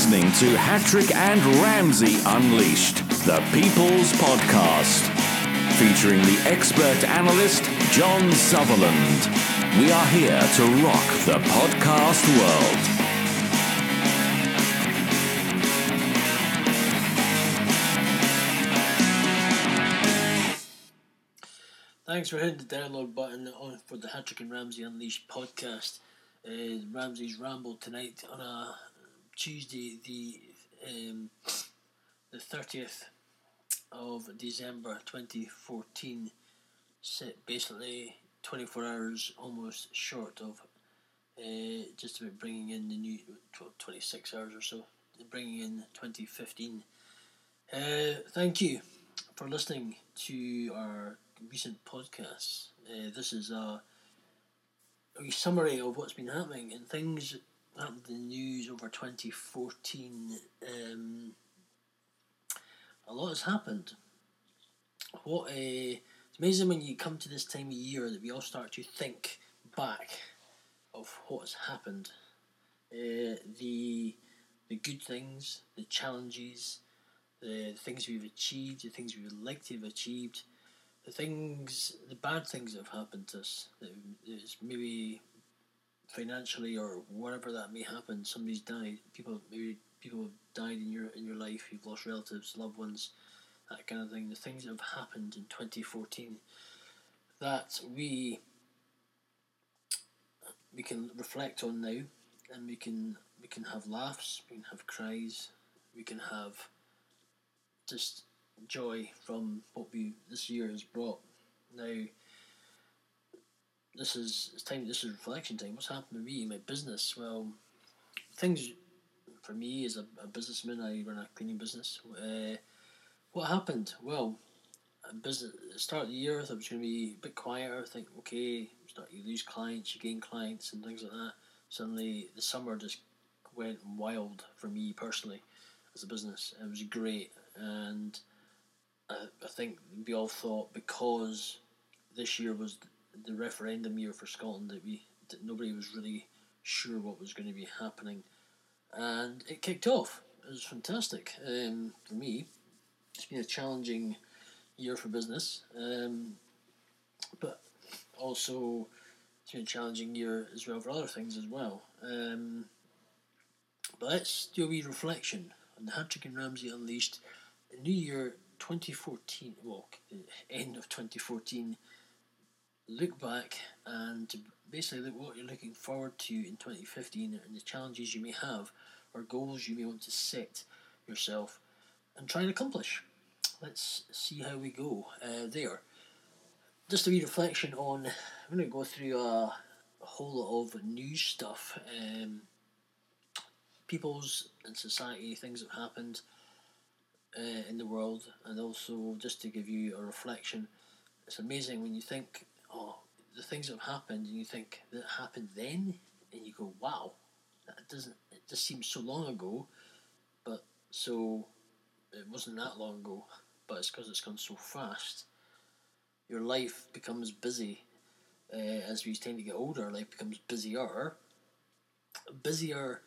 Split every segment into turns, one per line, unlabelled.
listening to Hattrick and Ramsey Unleashed, the People's Podcast, featuring the expert analyst John Sutherland. We are here to rock the podcast world.
Thanks for hitting the download button on for the Hattrick and Ramsey Unleashed podcast. Uh, Ramsey's ramble tonight on a Tuesday, the um, the thirtieth of December, twenty fourteen. Set basically twenty four hours almost short of uh, just about bringing in the new twenty six hours or so, bringing in twenty fifteen. Uh, thank you for listening to our recent podcasts. Uh, this is a, a summary of what's been happening and things that happened the news over 2014. Um, a lot has happened. What a, it's amazing when you come to this time of year that we all start to think back of what has happened. Uh, the the good things, the challenges, the things we've achieved, the things we would like to have achieved, the things, the bad things that have happened to us. That is maybe financially or whatever that may happen. Somebody's died. People maybe people have died in your in your life. You've lost relatives, loved ones, that kind of thing. The things that have happened in twenty fourteen that we we can reflect on now, and we can we can have laughs, we can have cries, we can have just joy from what we this year has brought. Now, this is it's time. This is reflection time. What's happened to me, in my business? Well, things for me as a, a businessman, I run a cleaning business. Uh, what happened? Well, business start of the year, I thought it was going to be a bit quieter. I think okay, start you lose clients, you gain clients, and things like that. Suddenly, the summer just went wild for me personally as a business. It was great, and I, I think we all thought because this year was the referendum year for Scotland that we that nobody was really sure what was going to be happening, and it kicked off. It was fantastic um, for me. It's been a challenging year for business, um, but also it's been a challenging year as well for other things as well. Um, but let's do a wee reflection on the Hattrick and Ramsey Unleashed New Year 2014, well, end of 2014. Look back and basically look what you're looking forward to in 2015 and the challenges you may have or goals you may want to set yourself and try and accomplish. Let's see how we go uh, there. Just a wee reflection on, I'm going to go through a, whole lot of news stuff. Um, people's and society, things that have happened uh, in the world, and also just to give you a reflection. It's amazing when you think, oh, the things that have happened, and you think that happened then, and you go, wow, that doesn't. It just seems so long ago, but so it wasn't that long ago. But it's because it's gone so fast. Your life becomes busy. uh, as we tend to get older, life becomes busier, busier,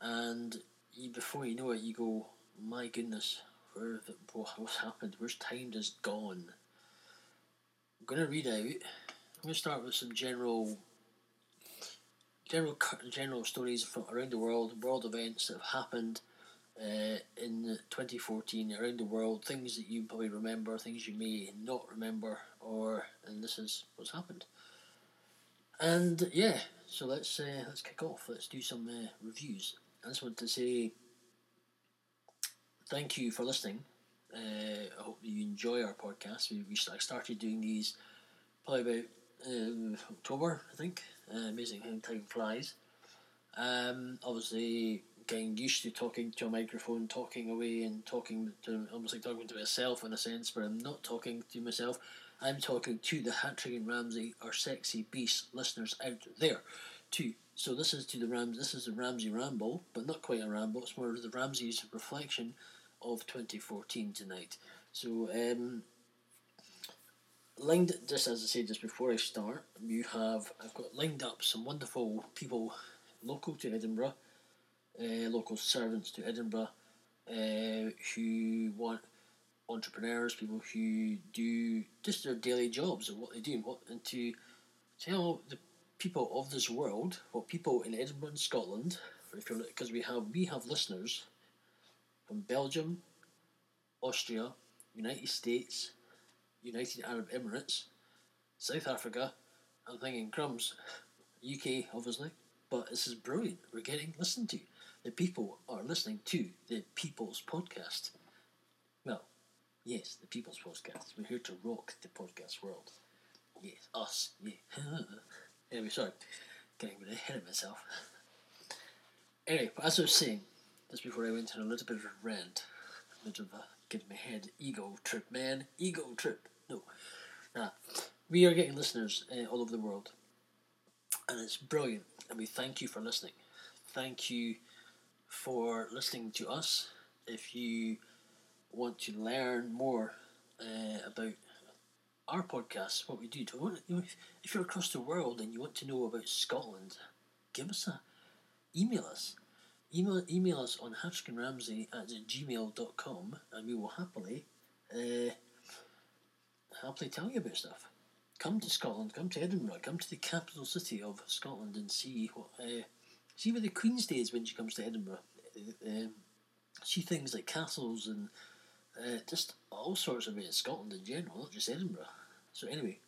and you, before you know it, you go, my goodness, where the, what's happened? Where's time just gone? I'm to read out. I'm to start with some general, general, general stories from around the world, world events that have happened uh, in 2014 around the world, things that you probably remember, things you may not remember, or and this is what's happened. And yeah, so let's uh, let's kick off. Let's do some uh, reviews. I just want to say thank you for listening. Uh, I hope you enjoy our podcast. We, we started doing these probably about um, October, I think. Uh, amazing how time flies. Um, obviously, getting used to talking to a microphone, talking away, and talking to almost like talking to myself in a sense, but I'm not talking to myself. I'm talking to the Hattrick and Ramsey, our sexy beast listeners out there, too. So this is to the Rams. This is the Ramsey ramble, but not quite a ramble. It's more the Ramsey's reflection of 2014 tonight. So um, lined just as I said just before I start, you have I've got lined up some wonderful people local to Edinburgh, uh, local servants to Edinburgh, uh, who want entrepreneurs, people who do just their daily jobs and what they do, and what and to tell the people of this world what people in Edinburgh, and Scotland, because we have we have listeners from Belgium, Austria, United States, United Arab Emirates, South Africa. I'm thinking crumbs, UK obviously, but this is brilliant. We're getting listened to. The people are listening to the People's Podcast. Well, Yes, the People's Podcast. We're here to rock the podcast world. Yes, us. Yeah. anyway, sorry. Getting a bit ahead of myself. Anyway, as I was saying, just before I went on a little bit of a rant, a bit of a get my head ego trip, man. Ego trip. No. Nah. We are getting listeners uh, all over the world. And it's brilliant. And we thank you for listening. Thank you for listening to us. If you want to learn more uh, about our podcast, what we do, if you're across the world and you want to know about Scotland, give us a email us. Email, email us on hattrickandramsey at gmail.com and we will happily uh, happily tell you about stuff. Come to Scotland, come to Edinburgh, come to the capital city of Scotland and see what uh, see where the Queen stays when she comes to Edinburgh. Uh, see things like castles and uh, just all sorts of it in Scotland in general, not just Edinburgh. So anyway,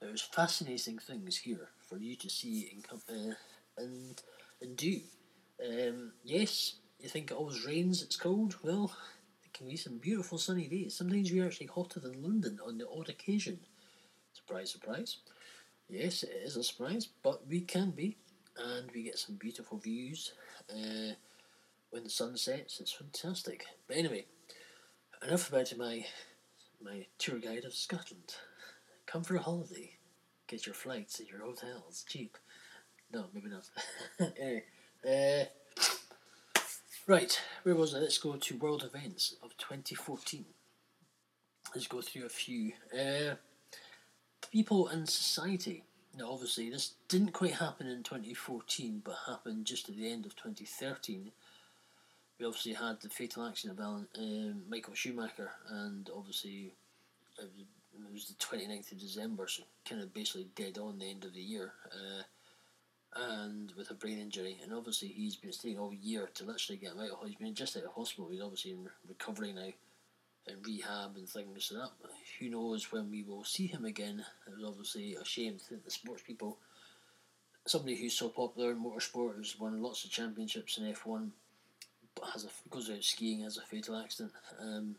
there's fascinating things here for you to see and come, uh, and and do. Um, yes, you think it always rains, it's cold. Well, it can be some beautiful sunny days. Sometimes we're actually hotter than London on the odd occasion. Surprise, surprise. Yes, it is a surprise, but we can be, and we get some beautiful views. Uh, when the sun sets, it's fantastic. But anyway, enough about my my tour guide of Scotland. Come for a holiday. Get your flights and your hotels cheap. No, maybe not. anyway, uh, right, where was I? Let's go to world events of 2014. Let's go through a few. Uh, people and society. Now, obviously, this didn't quite happen in 2014, but happened just at the end of 2013 we obviously had the fatal accident of Alan, um, Michael Schumacher, and obviously it was, it was, the 29th of December, so kind of basically dead on the end of the year, uh, and with a brain injury. And obviously, he's been staying all year to literally get him out. Of, he's been just out of hospital. He's obviously in recovery now, and rehab and things. So that who knows when we will see him again. It was obviously a shame that the sports people, somebody who's so popular in motorsport, has won lots of championships in F one has a goes out skiing, has a fatal accident, um,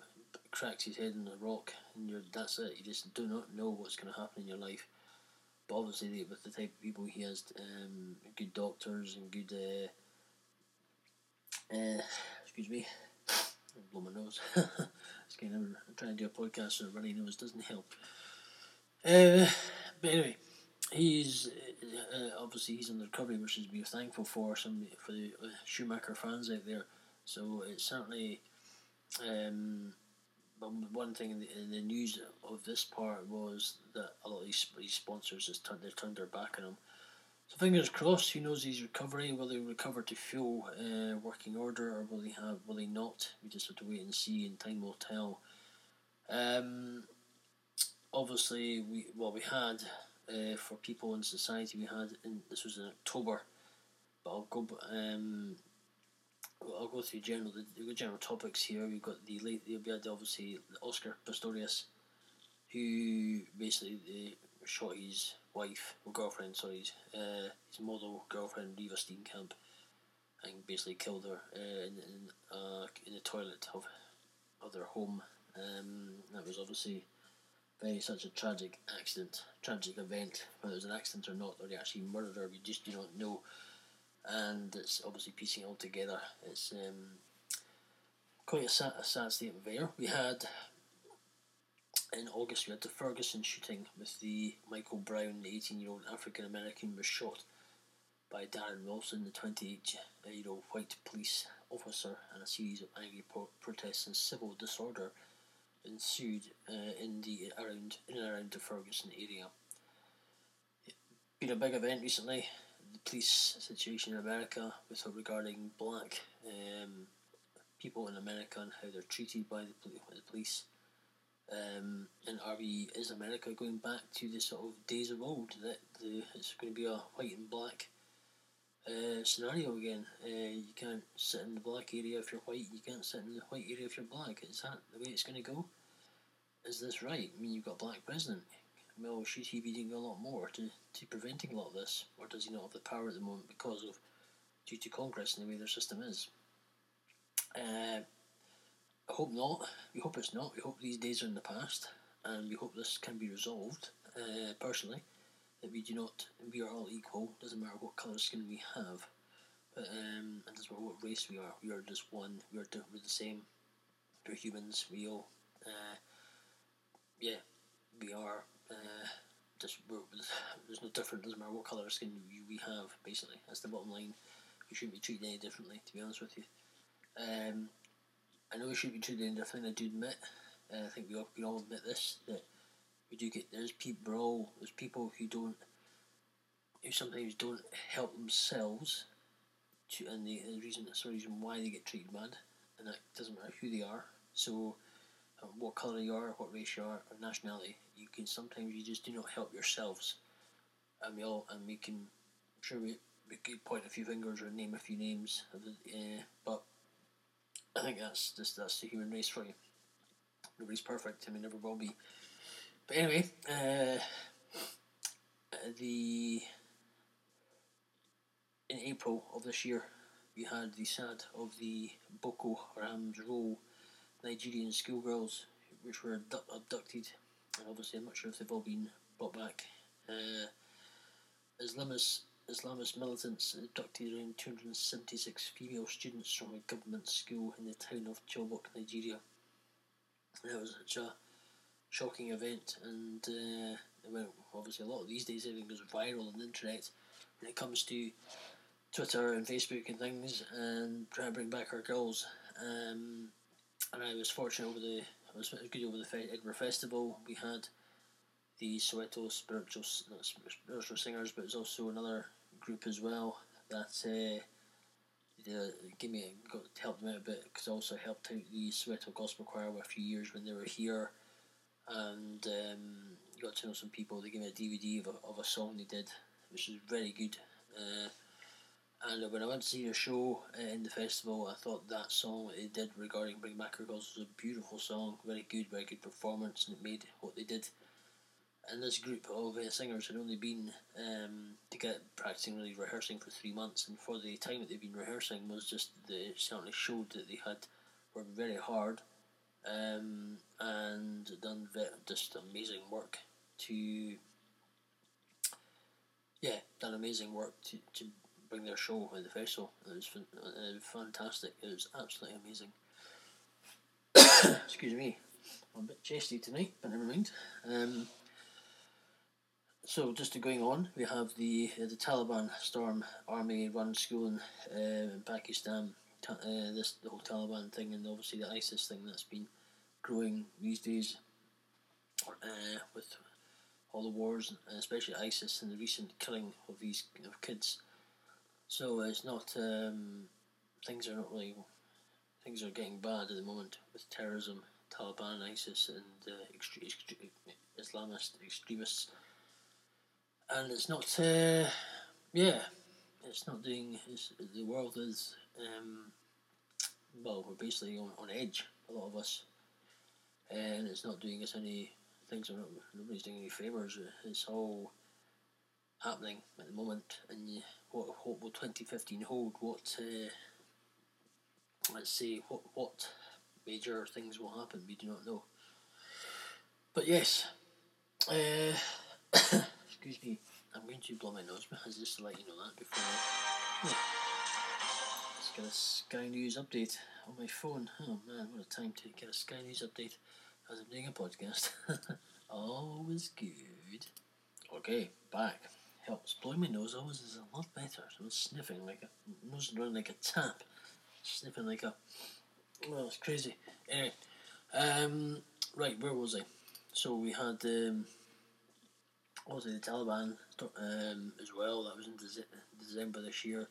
cracks his head in a rock, and you're that's it. You just do not know what's going to happen in your life. But obviously, with the type of people he has, um, good doctors and good. Uh, uh, excuse me, I blow my nose. it's kind of trying to do a podcast so runny nose doesn't help. Uh, but anyway, he's uh, obviously he's in the recovery, which is we're thankful for. Some for the uh, Schumacher fans out there so it's certainly um, um, one thing in the, in the news of this part was that a lot of these, these sponsors has turned, they've turned their back on him. So fingers crossed. Who knows his recovery? Will he recover to full uh, working order, or will he have? Will he not? We just have to wait and see, and time will tell. Um, obviously, we well we had uh, for people in society we had in this was in October, but I'll go um. I'll go through general the, the general topics here. We've got the late we had obviously Oscar Pistorius, who basically uh, shot his wife or girlfriend, sorry, his, uh, his model girlfriend Reeva Steenkamp, and basically killed her uh, in in, uh, in the toilet of of their home. Um, that was obviously very such a tragic accident, tragic event. Whether it was an accident or not, or they actually murdered her, we just do not know. And it's obviously piecing it all together. It's um, quite a sad, a sad state of affair. We had in August we had the Ferguson shooting with the Michael Brown, the 18 year old African American, was shot by Darren Wilson, the 28 year old white police officer, and a series of angry pro- protests and civil disorder ensued uh, in the around in and around the Ferguson area. It's Been a big event recently. The police situation in America with regarding black um, people in America and how they're treated by the, poli- the police. Um, and are we, is America going back to the sort of days of old that the, it's going to be a white and black uh, scenario again? Uh, you can't sit in the black area if you're white, you can't sit in the white area if you're black. Is that the way it's going to go? Is this right? I mean, you've got a black president. Well, should he be doing a lot more to, to preventing a lot of this? Or does he not have the power at the moment because of due to Congress and the way their system is? Uh, I hope not. We hope it's not. We hope these days are in the past, and we hope this can be resolved. Uh, personally, that we do not, we are all equal. Doesn't matter what colour skin we have, but um, it doesn't matter what race we are. We are just one. We are we're the same. We're humans. We all, uh, yeah, we are. Uh, we're, there's no different. Doesn't matter what colour of skin we, have. Basically, that's the bottom line. We shouldn't be treated any differently. To be honest with you. Um, I know we shouldn't be treated any differently. I do admit. and I think we all, we all admit this that we do get there's people all there's people who don't who sometimes don't help themselves to and the, the reason that's the reason why they get treated bad and that doesn't matter who they are so what colour you are what race you are or nationality you can sometimes you just do not help yourselves. And we all and we can I'm sure we, we could point a few fingers or name a few names uh, but I think that's just that's the human race for you. Nobody's perfect and we never will be. But anyway, uh, the in April of this year, we had the sad of the Boko Haram's role Nigerian schoolgirls which were abdu- abducted, and obviously I'm not sure if they've all been brought back. Uh, Islamist Islamist militants abducted around 276 female students from a government school in the town of Chibok, Nigeria. And that was such a shocking event, and uh, well, obviously a lot of these days everything goes viral on the internet when it comes to Twitter and Facebook and things, and trying to bring back our girls. Um, and I was fortunate over the I was good over the Edinburgh Festival. We had the Soweto spiritual not spiritual singers, but it's also another group as well that uh, uh, gave me got helped me out a bit because I also helped out the Soweto Gospel Choir a few years when they were here and um, got to know some people. They gave me a DVD of a, of a song they did, which was very good. Uh, and when I went to see their show uh, in the festival, I thought that song they did regarding Bring Back Our Girls was a beautiful song, very good, very good performance, and it made what they did. And this group of uh, singers had only been um, to get practicing, really rehearsing for three months, and for the time that they've been rehearsing was just they certainly showed that they had worked very hard um, and done ve- just amazing work to yeah done amazing work to, to bring their show at the festival it was, it was fantastic. It was absolutely amazing. Excuse me. I'm a bit chesty tonight but never mind. Um, so just to going on we have the uh, the Taliban storm. Army run school in, uh, in Pakistan. Ta- uh, this the whole Taliban thing and obviously the ISIS thing that's been growing these days uh, with all the wars, especially ISIS and the recent killing of these of kids. So it's not um, things are not really things are getting bad at the moment with terrorism, Taliban, ISIS, and uh, extre- extre- Islamist extremists, and it's not. Uh, yeah, it's not doing. It's, the world is. Um, well, we're basically on, on edge. A lot of us, and it's not doing us any things. Are not, nobody's doing any favors. It's all happening at the moment, and you, what, what will twenty fifteen hold? What uh, let's see what what major things will happen. We do not know. But yes, uh, excuse me. I'm going to blow my nose, but just to let you know that before. I, yeah. Let's a Sky News update on my phone. Oh man, what a time to get a Sky News update as I'm doing a podcast. always good. Okay, back. Helps. Blowing my nose always is a lot better. So sniffing like a nose running like a tap. Sniffing like a well, it's crazy. Anyway. Um right, where was I? So we had um also the Taliban um, as well. That was in December this year.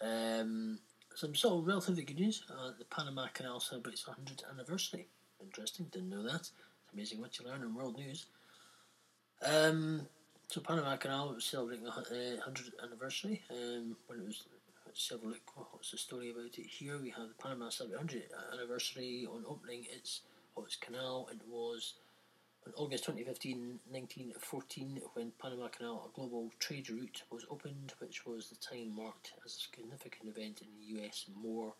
Um, some sort of relatively good news. Uh, the Panama Canal celebrates 100th anniversary. Interesting, didn't know that. It's amazing what you learn in world news. Um, so Panama Canal was celebrating the uh, 100th anniversary. Um, when it was, let's have a look. What's the story about it here? We have the Panama 100th anniversary on opening its of its canal. It was on August 2015, 1914, when Panama Canal, a global trade route, was opened, which was the time marked as a significant event in the US. More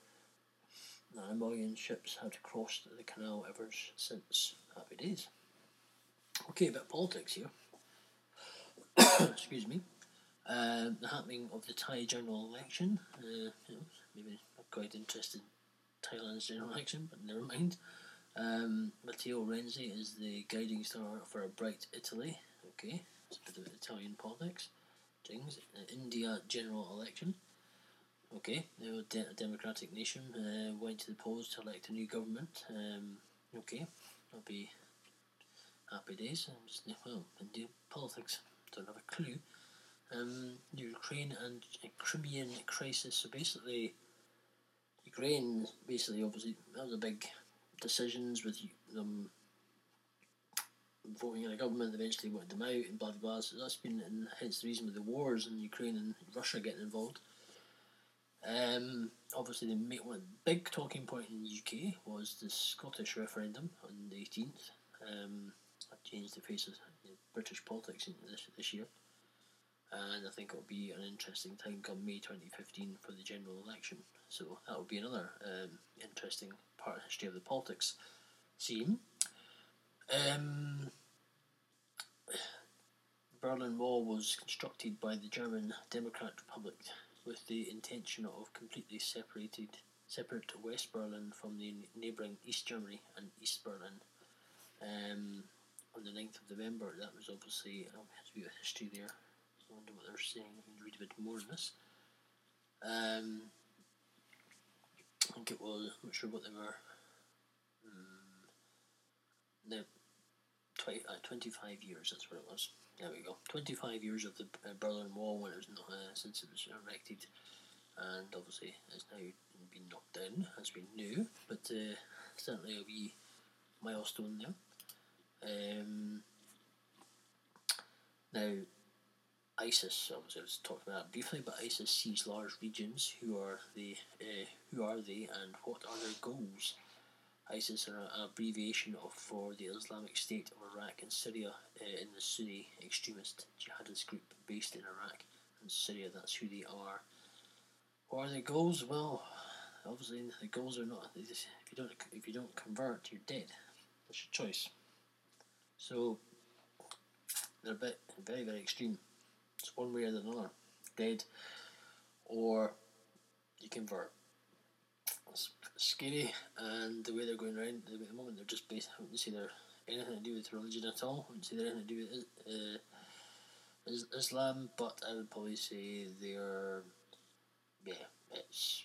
than a million ships had crossed the canal ever since. Happy days. Okay, a bit politics here. Excuse me. Uh, the happening of the Thai general election. Uh, you know, maybe not quite interested in Thailand's general election, but never mind. Um, Matteo Renzi is the guiding star for a bright Italy. Okay, it's a bit of Italian politics. Things. Uh, India general election. Okay, the de- democratic nation uh, went to the polls to elect a new government. Um, okay, I'll be happy days. Well, India politics. Don't have a clue. Um, Ukraine and Crimean crisis. So basically, Ukraine basically obviously that was a big decisions with them voting in a government eventually wanted them out and blah blah blah. So that's been and hence the reason with the wars in Ukraine and Russia getting involved. Um, obviously, the main, one big talking point in the UK was the Scottish referendum on the eighteenth. Um, that changed the face of British politics in this this year, and I think it'll be an interesting time come May twenty fifteen for the general election. So that will be another um, interesting part of the history of the politics scene. Um, Berlin Wall was constructed by the German Democrat Republic with the intention of completely separated separate West Berlin from the neighbouring East Germany and East Berlin. Um, on the 9th of November, that was obviously um, has a bit of history there. I wonder what they're saying. I can read a bit more on this. Um, I think it was. I'm not sure what they were. Um, no, 20, uh, 25 years. That's what it was. There we go. 25 years of the uh, Berlin Wall when it was not, uh, since it was erected, and obviously it's now been knocked down as we knew. But uh, certainly a wee milestone there. Um, now, ISIS. Obviously, I was talking about briefly, but ISIS sees large regions. Who are they? Uh, who are they, and what are their goals? ISIS are an abbreviation of for the Islamic State of Iraq and Syria uh, in the Sunni extremist jihadist group based in Iraq and Syria. That's who they are. What are their goals? Well, obviously the goals are not. If you don't, if you don't convert, you're dead. That's your choice. So they're a bit very very extreme. It's one way or the other. Dead, or you convert. It's scary, and the way they're going around at the moment, they're just based. I wouldn't say they're anything to do with religion at all. I wouldn't say they're anything to do with uh, Islam, but I would probably say they're yeah, it's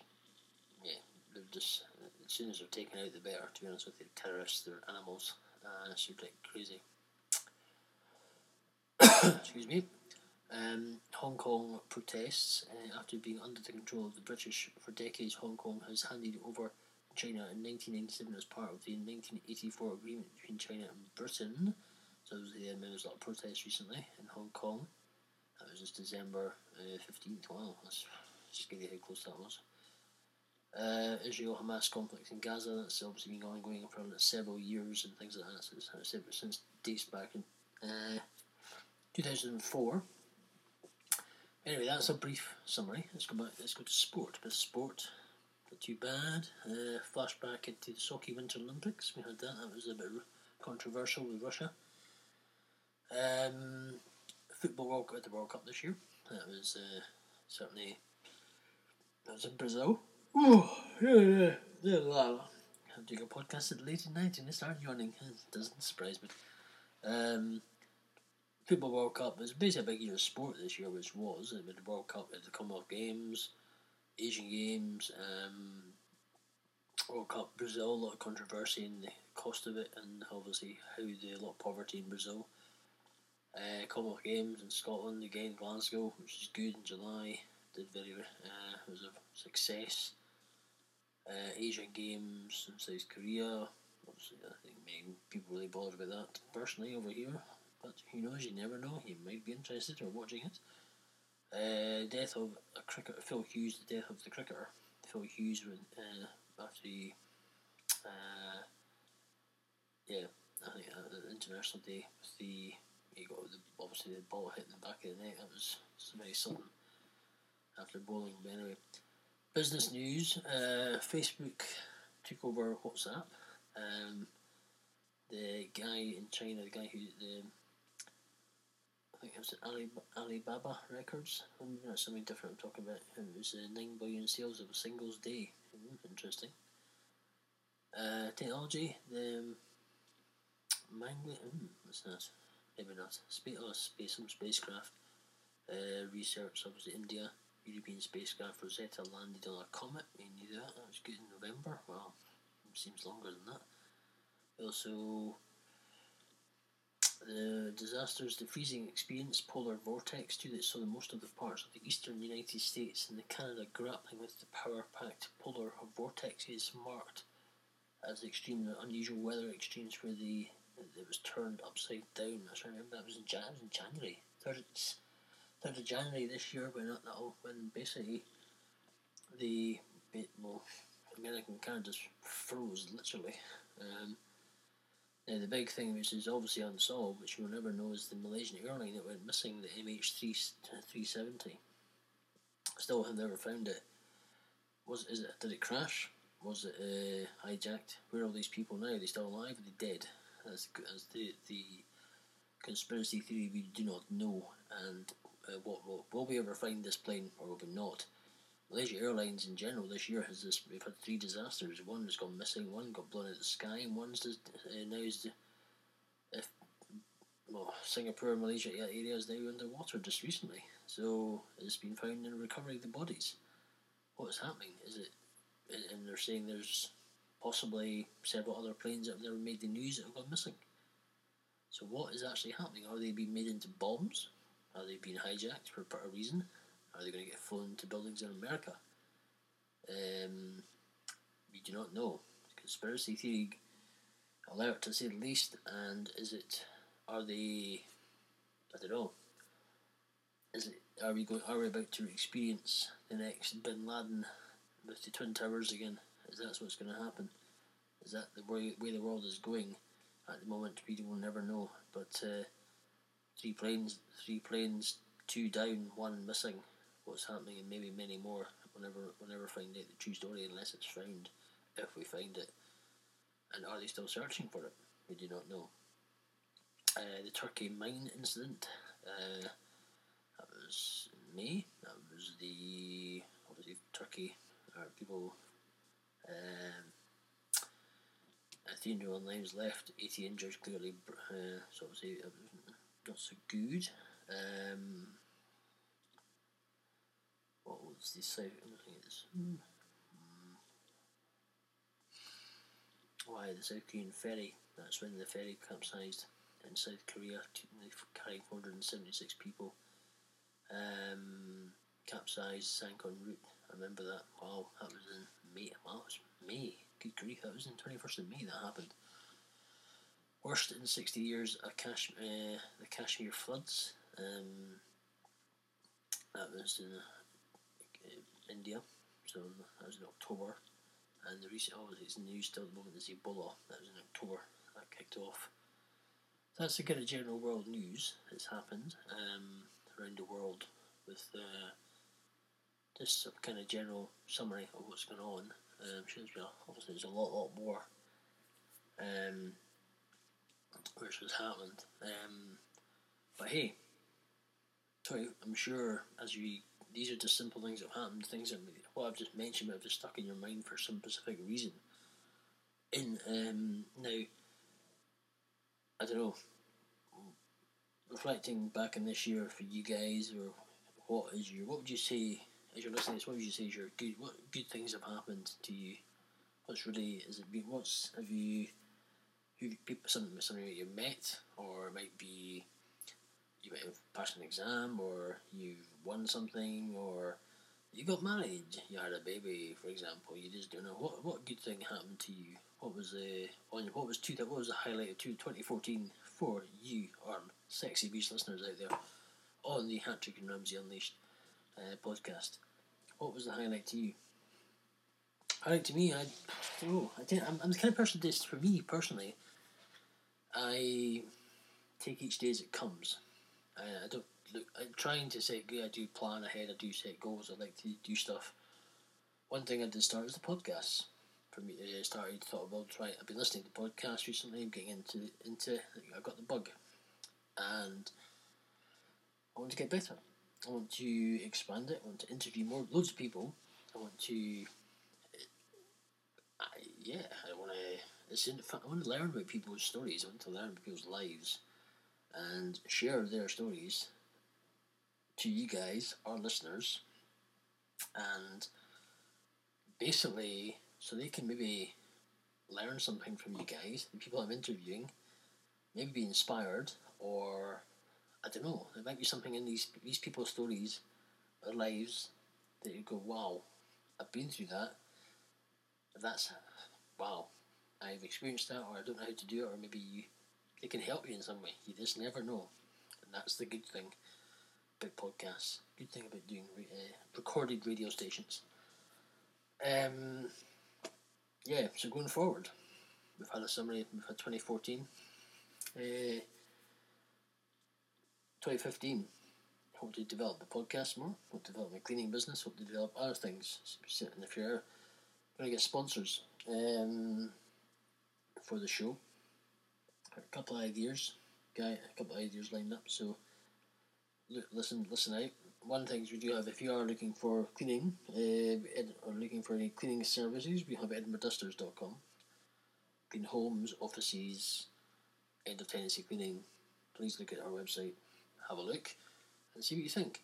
yeah, they're just as soon as they're taken out, the better. To be honest with you, terrorists, they're animals. Uh, it's like crazy. Excuse me. Um, Hong Kong protests uh, after being under the control of the British for decades. Hong Kong has handed over China in 1997 as part of the 1984 agreement between China and Britain. So there was, yeah, there was a lot of protests recently in Hong Kong. That was just December uh, 15th. Wow, that's scary how close that was. Uh, Israel Hamas conflict in Gaza, that's obviously been ongoing for several years and things like that. So it's, it's since dates back in uh, 2004. Anyway, that's a brief summary. Let's go back. Let's go to sport. But sport, not too bad. Uh, flashback into the Sochi Winter Olympics. We had that. That was a bit controversial with Russia. Um, football World Cup, the World Cup this year. That was uh, certainly that was in Brazil. Oh, yeah, yeah, yeah. I'm doing a podcast at late at night and I start yawning. It doesn't surprise me. Um, Football World Cup was basically a big year of sport this year, which was with the World Cup the Commonwealth Games, Asian Games, um, World Cup Brazil, a lot of controversy in the cost of it, and obviously how the a lot of poverty in Brazil. Uh, Commonwealth Games in Scotland again, Glasgow, which is good in July, did very uh, was a success. Uh, Asian Games in South Korea, obviously I think maybe people really bothered about that personally over here but who knows? You never know. You might be interested or watching it. Uh, death of a cricketer, Phil Hughes. The death of the cricketer, Phil Hughes, when uh, after the uh, yeah, I think uh, the international day with the he got the obviously the ball hitting the back of the net. That was very sudden after bowling. But anyway, business news. Uh, Facebook took over WhatsApp. Um, the guy in China, the guy who the I think it was Ali, Alibaba Records. Um, that's something different I'm talking about. It was uh, 9 billion sales of a singles day. Mm, interesting. Uh, technology, the um, Mangle, mm, what's that? Maybe not. Space, oh, space, some spacecraft. Uh, research, obviously India, European spacecraft Rosetta landed on a comet. We knew that. That was good in November. Well, seems longer than that. Also, the disasters, the freezing experience, polar vortex too, that saw most of the parts of the eastern United States and the Canada grappling with the power-packed polar vortexes marked as extreme unusual weather extremes where the it was turned upside down. I remember that was in, Jan- in January, third, third of January this year, when when basically the well, American Canada just froze literally. Um, now, the big thing, which is obviously unsolved, which we'll never know, is the Malaysian airline that went missing, the MH370. Still have never found it. Was is it? Did it crash? Was it uh, hijacked? Where are all these people now? Are they still alive? Are they dead? As, as the the conspiracy theory we do not know. And uh, what will, will we ever find this plane, or will we not? Malaysia Airlines in general this year has this. We've had three disasters. One has gone missing. One got blown out of the sky, and one's just, uh, now is. If well, Singapore, and Malaysia area is now underwater just recently. So it's been found in recovering the bodies. What's happening? Is it? And they're saying there's possibly several other planes that have never made the news that have gone missing. So what is actually happening? Are they being made into bombs? Are they being hijacked for a reason? Are they going to get flown to buildings in America? Um, we do not know. Conspiracy theory alert to say the least. And is it? Are they? I don't know. Is it? Are we going? Are we about to experience the next Bin Laden with the twin towers again? Is that what's going to happen? Is that the way, way the world is going at the moment? We will never know. But uh, three planes, three planes, two down, one missing what's happening and maybe many more. We'll never, we'll never find out the true story unless it's found, if we find it. And are they still searching for it? We do not know. Uh, the Turkey mine incident, uh, that was May. That was the, obviously, Turkey, uh, people, um, 301 lives left, 80 injured, clearly, uh, so obviously, it was not so good. Um, what was the second? I think it's. Hmm. why the South Korean ferry. That's when the ferry capsized in South Korea, carrying 476 people. Um, capsized, sank en route. I remember that. Wow, that was in May. Wow, it was May. Good grief, that was in 21st of May that happened. Worst in 60 years, a Kash- uh, the Kashmir floods. Um, that was in uh, India, so that was in October. And the recent, oh, it's news still at the moment is Ebola. That was in October. That kicked off. That's the kind of general world news that's happened um, around the world with uh, just some kind of general summary of what's going on. Um, obviously, there's a lot, lot more um, which has happened. Um, but hey, sorry, I'm sure as you these are just simple things that have happened, things that what I've just mentioned have just stuck in your mind for some specific reason. In um, now, I don't know. Reflecting back in this year for you guys, or what is your what would you say as you're listening? to this, What would you say is your good? What good things have happened to you? What's really is it? What's have you? Who people something that you met, or it might be you might have passed an exam, or you've won something, or you got married, you had a baby, for example. You just don't know what what good thing happened to you. What was the on what was two what was the highlight of two, 2014 for you, or sexy beast listeners out there on the Hattrick and Ramsey Unleashed uh, podcast? What was the highlight to you? Highlight to me, I don't know. I I'm the kind of person. This for me personally, I take each day as it comes. I, I don't look. I'm trying to set. I do plan ahead. I do set goals. I like to do stuff. One thing I did start was the podcast. For me, I started thought about trying. I've been listening to podcasts recently. I'm getting into into. I've got the bug, and I want to get better. I want to expand it. I want to interview more loads of people. I want to. I, yeah, I want to. It's in, I want to learn about people's stories. I want to learn about people's lives and share their stories to you guys, our listeners, and basically so they can maybe learn something from you guys, the people I'm interviewing, maybe be inspired, or I don't know, there might be something in these these people's stories, their lives, that you go, wow, I've been through that. That's wow, I've experienced that, or I don't know how to do it, or maybe you it can help you in some way. You just never know, and that's the good thing about podcasts. Good thing about doing uh, recorded radio stations. Um, yeah. So going forward, we've had a summary. We've had twenty fourteen. Uh, 2015, hope to develop the podcast more, hope to develop my cleaning business, hope to develop other things. And if you're going to get sponsors um, for the show, a couple of ideas, guy, a couple of ideas lined up. So look, listen, listen out. One thing we do have, if you are looking for cleaning uh, or looking for any cleaning services, we have edinburghdusters.com. Clean homes, offices, end of tenancy cleaning. Please look at our website, have a look, and see what you think.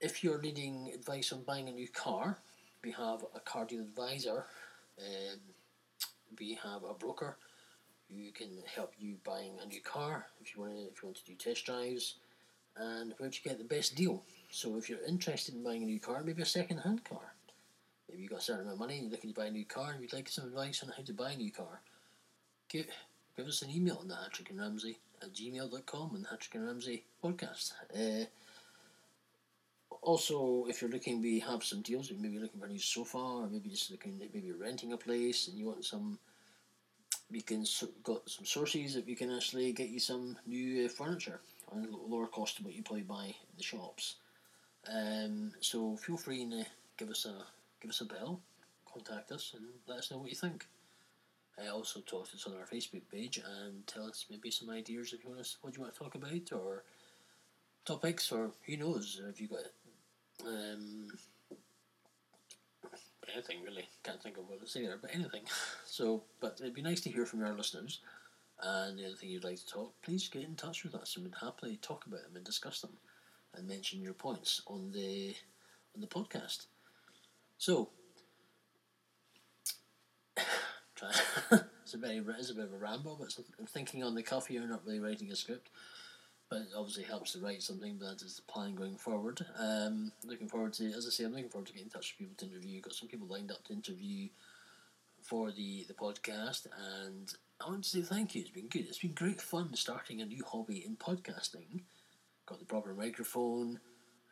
If you're needing advice on buying a new car, we have a car deal advisor. Um, we have a broker who can help you buying a new car if you want to, if you want to do test drives and where to get the best deal. So if you're interested in buying a new car, maybe a second hand car, maybe you've got a certain amount of money and you're looking to buy a new car and you'd like some advice on how to buy a new car, give, give us an email on the Hattrick and Ramsey at gmail.com and Hattrick and Ramsey podcast. Uh, also, if you're looking, we have some deals. You maybe looking for a new sofa, or maybe just looking, maybe renting a place and you want some. We can so- got some sources that we can actually get you some new uh, furniture on a lower cost than what you probably buy in the shops. Um, so feel free to give us a give us a bell, contact us, and let us know what you think. I also talk to us on our Facebook page and tell us maybe some ideas if you want us what you want to talk about or topics or who knows if you got um, anything really can't think of what to say there but anything so but it'd be nice to hear from our listeners and anything you'd like to talk please get in touch with us and we'd happily talk about them and discuss them and mention your points on the on the podcast so trying. it's a very it's a bit of a ramble, but it's thinking on the cuff here, not really writing a script. But it obviously helps to write something. But that is the plan going forward. Um, looking forward to, as I say, I'm looking forward to getting in touch with people to interview. Got some people lined up to interview for the the podcast, and I want to say thank you. It's been good. It's been great fun starting a new hobby in podcasting. Got the proper microphone.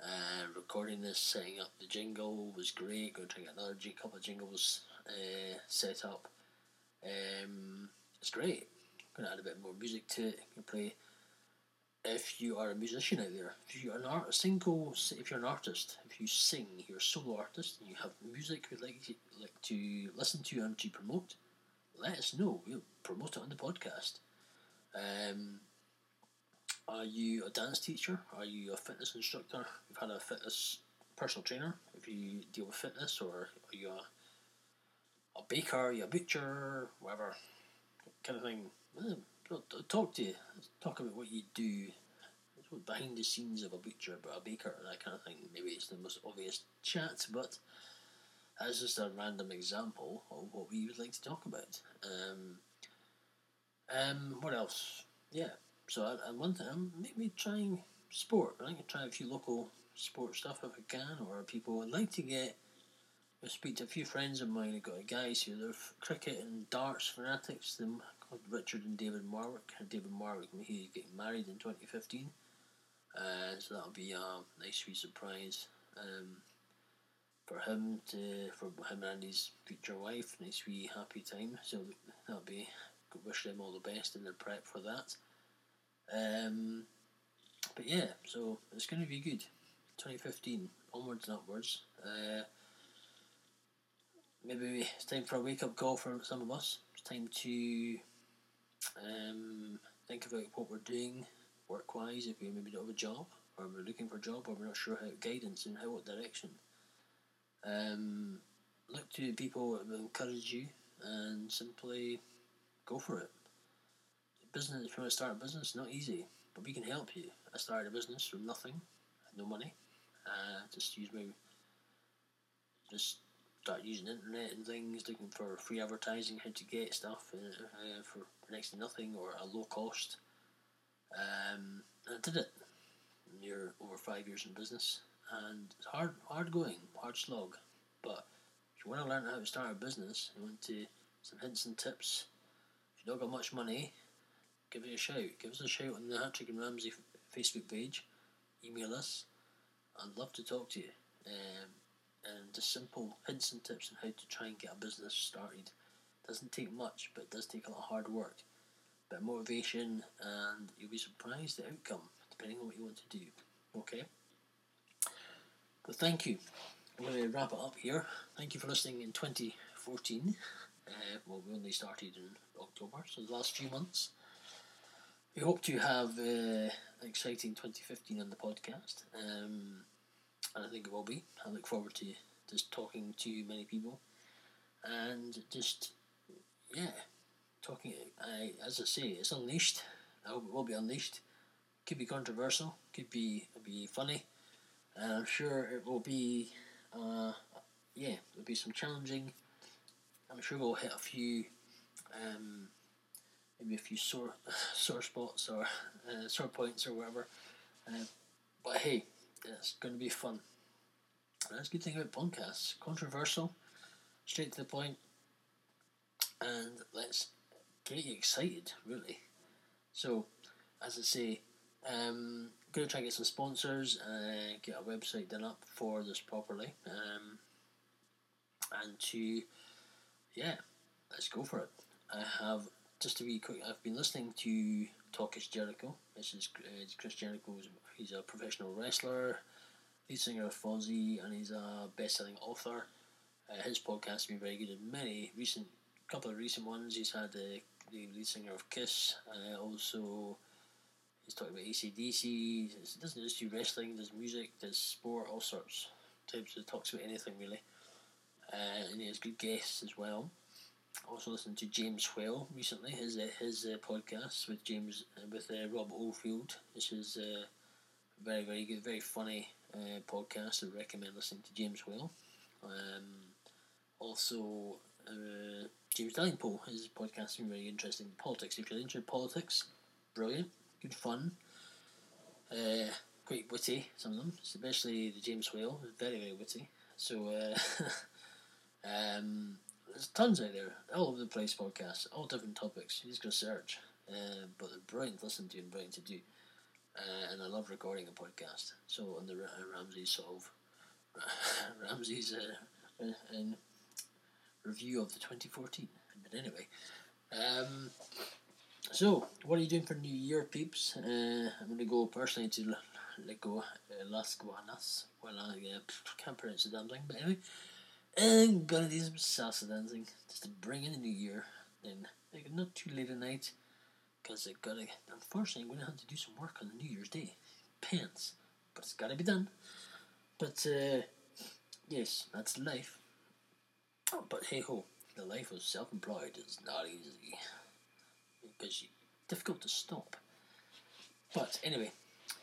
Uh, recording this, setting up the jingle was great. Going to get another couple of jingles uh, set up. Um, it's great. Going to add a bit more music to it. Can play. If you are a musician out there, if you're an art, single, if you're an artist, if you sing, you're a solo artist, and you have music you'd like to, like to listen to and to promote, let us know. We'll promote it on the podcast. Um, are you a dance teacher? Are you a fitness instructor? You've had a fitness personal trainer. If you deal with fitness, or are you a, a baker? Are you a butcher? Whatever kind of thing. Talk to you. Talk about what you do. Behind the scenes of a butcher, but a baker, and that kind of thing. Maybe it's the most obvious chat, but that's just a random example of what we would like to talk about. Um, um, what else? Yeah, so I, I want to um, maybe trying sport. I think try a few local sport stuff if I can, or people I'd like to get. I speak to a few friends of mine. I've got guys who are cricket and darts fanatics. Them Richard and David Marwick. David Marwick, he's getting married in twenty fifteen. Uh, so that'll be a nice wee surprise um, for him to for him and his future wife. Nice wee happy time. So that'll be wish them all the best in their prep for that. Um, but yeah, so it's going to be good. 2015 onwards and upwards. Uh, maybe it's time for a wake up call for some of us. It's time to um, think about what we're doing work wise if we maybe don't have a job or we're looking for a job or we're not sure how guidance and how what direction. Um, look to people that will encourage you and simply go for it. Business, if you want to start a business, not easy, but we can help you. I started a business from nothing, no money. Uh, just use my, just start using internet and things, looking for free advertising, how to get stuff uh, uh, for next to nothing or a low cost. Um, and I did it. Near over five years in business, and it's hard, hard going, hard slog. But if you want to learn how to start a business, you want to some hints and tips. If you don't got much money, give it a shout. Give us a shout on the Hattrick and Ramsey Facebook page. Email us. I'd love to talk to you. Um, and just simple hints and tips on how to try and get a business started. Doesn't take much, but it does take a lot of hard work. a Bit of motivation, and you'll be surprised the outcome, depending on what you want to do. Okay? But thank you. I'm going to wrap it up here. Thank you for listening in 2014. Uh, well, we only started in October, so the last few months. We hope to have uh, an exciting 2015 on the podcast, um, and I think it will be. I look forward to just talking to many people, and just yeah, talking. I as I say, it's unleashed. I hope it will be unleashed. Could be controversial. Could be be funny, and I'm sure it will be. Uh, yeah, there'll be some challenging. I'm sure we'll hit a few. Um, maybe a few sore sore spots or uh, sore points or whatever. Uh, but hey, it's going to be fun. That's a good thing about podcasts. Controversial, straight to the point, and let's get you excited, really. So, as I say, um, going to try and get some sponsors, uh, get a website done up for this properly, um, and to, yeah, let's go for it. I have just to be quick, I've been listening to Talk is Jericho. This is uh, Chris Jericho. He's a professional wrestler, lead singer of Fozzy, and he's a best-selling author. Uh, his podcast has been very good in many recent, couple of recent ones. He's had the, the lead singer of Kiss. Uh, also, he's talking about ACDC. He doesn't just do wrestling. Does music. Does sport. All sorts. Types. He talks about anything really. Uh, and he has good guests as well also listened to James Whale recently. His uh, his uh, podcast with James uh, with uh, Rob Oldfield. This is uh, very very good, very funny podcast. I recommend listening to James Whale. Um, also uh, James Dalrymple. His podcast been very interesting. in Politics. If you're into politics, brilliant, good fun. Uh, quite witty. Some of them, especially the James Whale, very very witty. So uh, um, there's tons out there, all over the place. Podcasts, all different topics. You just go search. Uh, but they're brilliant to listen to and brilliant to do. Uh, and I love recording a podcast. So on the Ra- Ramsey's sort of Ramsey's uh, uh, in review of the 2014. But anyway, um, so what are you doing for New Year, peeps? Uh, I'm to go personally to L- Lego uh, Las Guanas. Well, I uh, can't pronounce the damn thing, but anyway, I'm gonna do some salsa dancing just to bring in the New Year. Then like, not too late at night, because I gotta. Unfortunately, I'm gonna have to do some work on the New Year's Day. Pants, but it's gotta be done. But uh, yes, that's life. Oh, but hey ho, the life of self-employed is not easy because you difficult to stop. But anyway,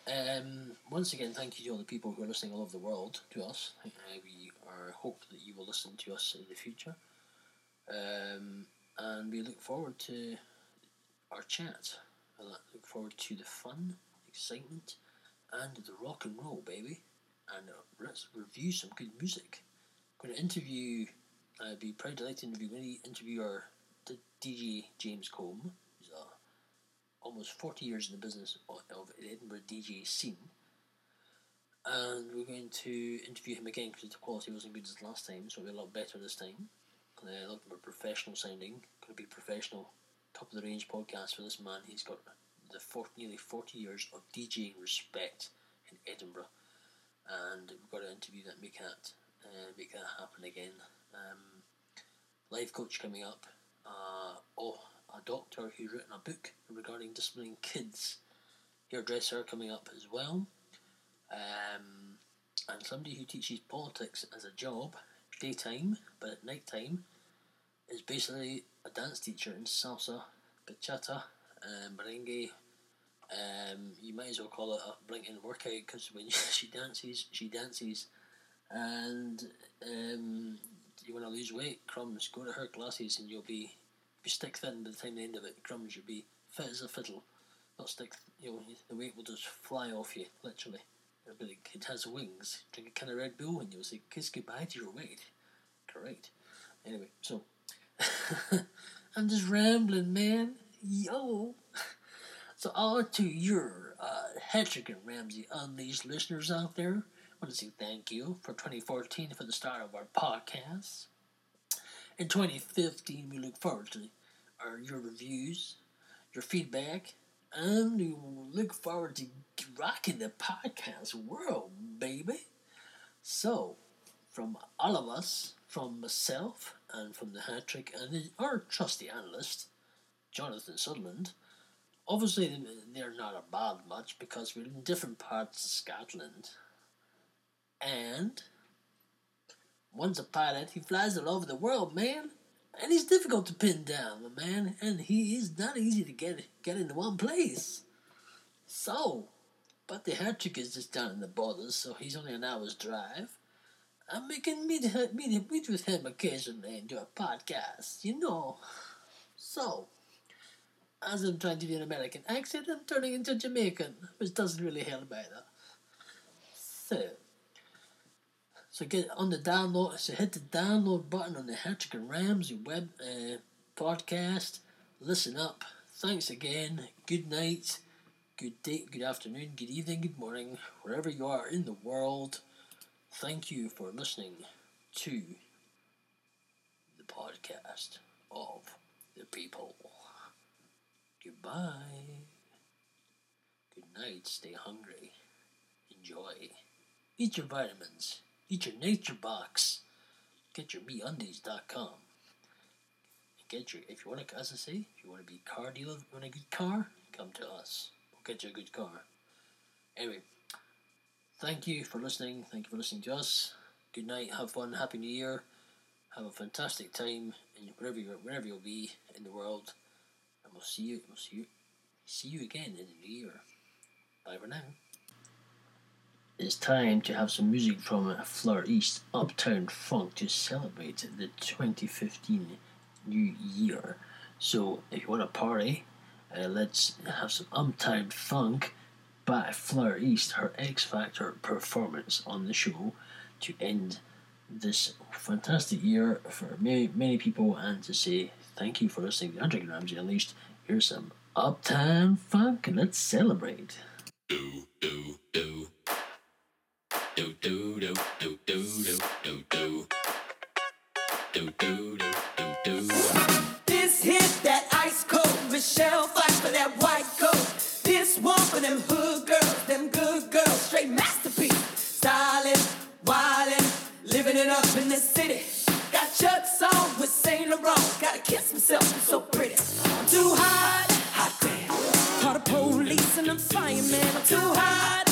um, once again, thank you to all the people who are listening all over the world to us. Uh, we are hope that you will listen to us in the future, um, and we look forward to our chat. I look forward to the fun, excitement, and the rock and roll, baby. And let's review some good music. I'm going to interview. I'd be proud to like to interview. Going to interview our D- DJ James Combe. He's a almost 40 years in the business of the Edinburgh DJ scene. And we're going to interview him again because the quality wasn't good as last time, so it'll be a lot better this time. Uh, looking more professional sounding, going to be professional, top of the range podcast for this man. He's got the four, nearly 40 years of DJing respect in Edinburgh, and we've got to interview that, make that, uh, make that happen again. Um, life coach coming up. Uh, oh, a doctor who's written a book regarding disciplining kids. Hairdresser coming up as well. Um, and somebody who teaches politics as a job, daytime, but at night time, is basically a dance teacher in salsa, bachata, um, merengue. Um, you might as well call it a blinking workout because when she dances, she dances. And um, you want to lose weight, crumbs, go to her classes and you'll be be stick thin by the time the end of it. Crumbs, you'll be fit as a fiddle. Not stick, you know, the weight will just fly off you, literally. Like it has wings. Drink a can of Red Bull and you'll say, kiss goodbye to your weight. Correct. Anyway, so I'm just rambling, man. Yo. So all to your uh, Hattrick and Ramsey Unleashed listeners out there, I want to say thank you for 2014 for the start of our podcast. In 2015, we look forward to our, your reviews, your feedback, and we look forward to rocking the podcast world, baby. So, from all of us, from myself and from the hat trick and our trusty analyst, Jonathan Sutherland, obviously they're not about much because we're in different parts of Scotland. And one's a pilot, he flies all over the world, man. And he's difficult to pin down, man, and he is not easy to get get into one place. So, but the hat trick is just down in the borders, so he's only an hour's drive. I'm making meet meet meet with him occasionally and do a podcast, you know. So, as I'm trying to do an American accent, I'm turning into Jamaican, which doesn't really help either. So, so get on the download. So hit the download button on the Hattrick and Ramsey web uh, podcast. Listen up. Thanks again. Good night. Good day. Good afternoon. Good evening. Good morning. Wherever you are in the world. Thank you for listening to the podcast of the people. Goodbye. Good night. Stay hungry. Enjoy. Eat your vitamins. Eat your nature box. Get your meundies.com. Get your if you want to as I say, if you want to be car dealer, want a good car, come to us. We'll get you a good car. Anyway, thank you for listening. Thank you for listening to us. Good night. Have fun. Happy New Year. Have a fantastic time and wherever you wherever you'll be in the world. And we'll see you. We'll see you. See you again in the new year. Bye for now. It's time to have some music from Fleur East Uptown Funk to celebrate the 2015 new year. So if you want to party, uh, let's have some Uptown Funk by Fleur East, her X Factor performance on the show to end this fantastic year for many, many people and to say thank you for listening to Andrew Ramsey Unleashed. Here's some Uptown Funk and let's celebrate.
do do do do do do do do do do do do do do do
This hit that ice cold. Michelle fight for that white coat. This one for them hood girls, them good girls, straight masterpiece. Styling, wildin', living it up in this city. Got Chuck's on with Saint Laurent. Gotta kiss myself, I'm so pretty. Too hot, hot damn. Call the police and. I'm too hot,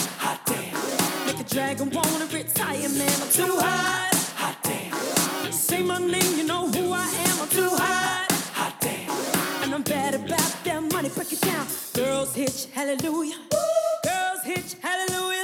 dragon wanna retire, man. I'm too hot, hot damn. Say my name, you know who I am. I'm too hot, hot damn. And I'm bad about that money, break it down. Girls hitch, hallelujah. Girls hitch, hallelujah.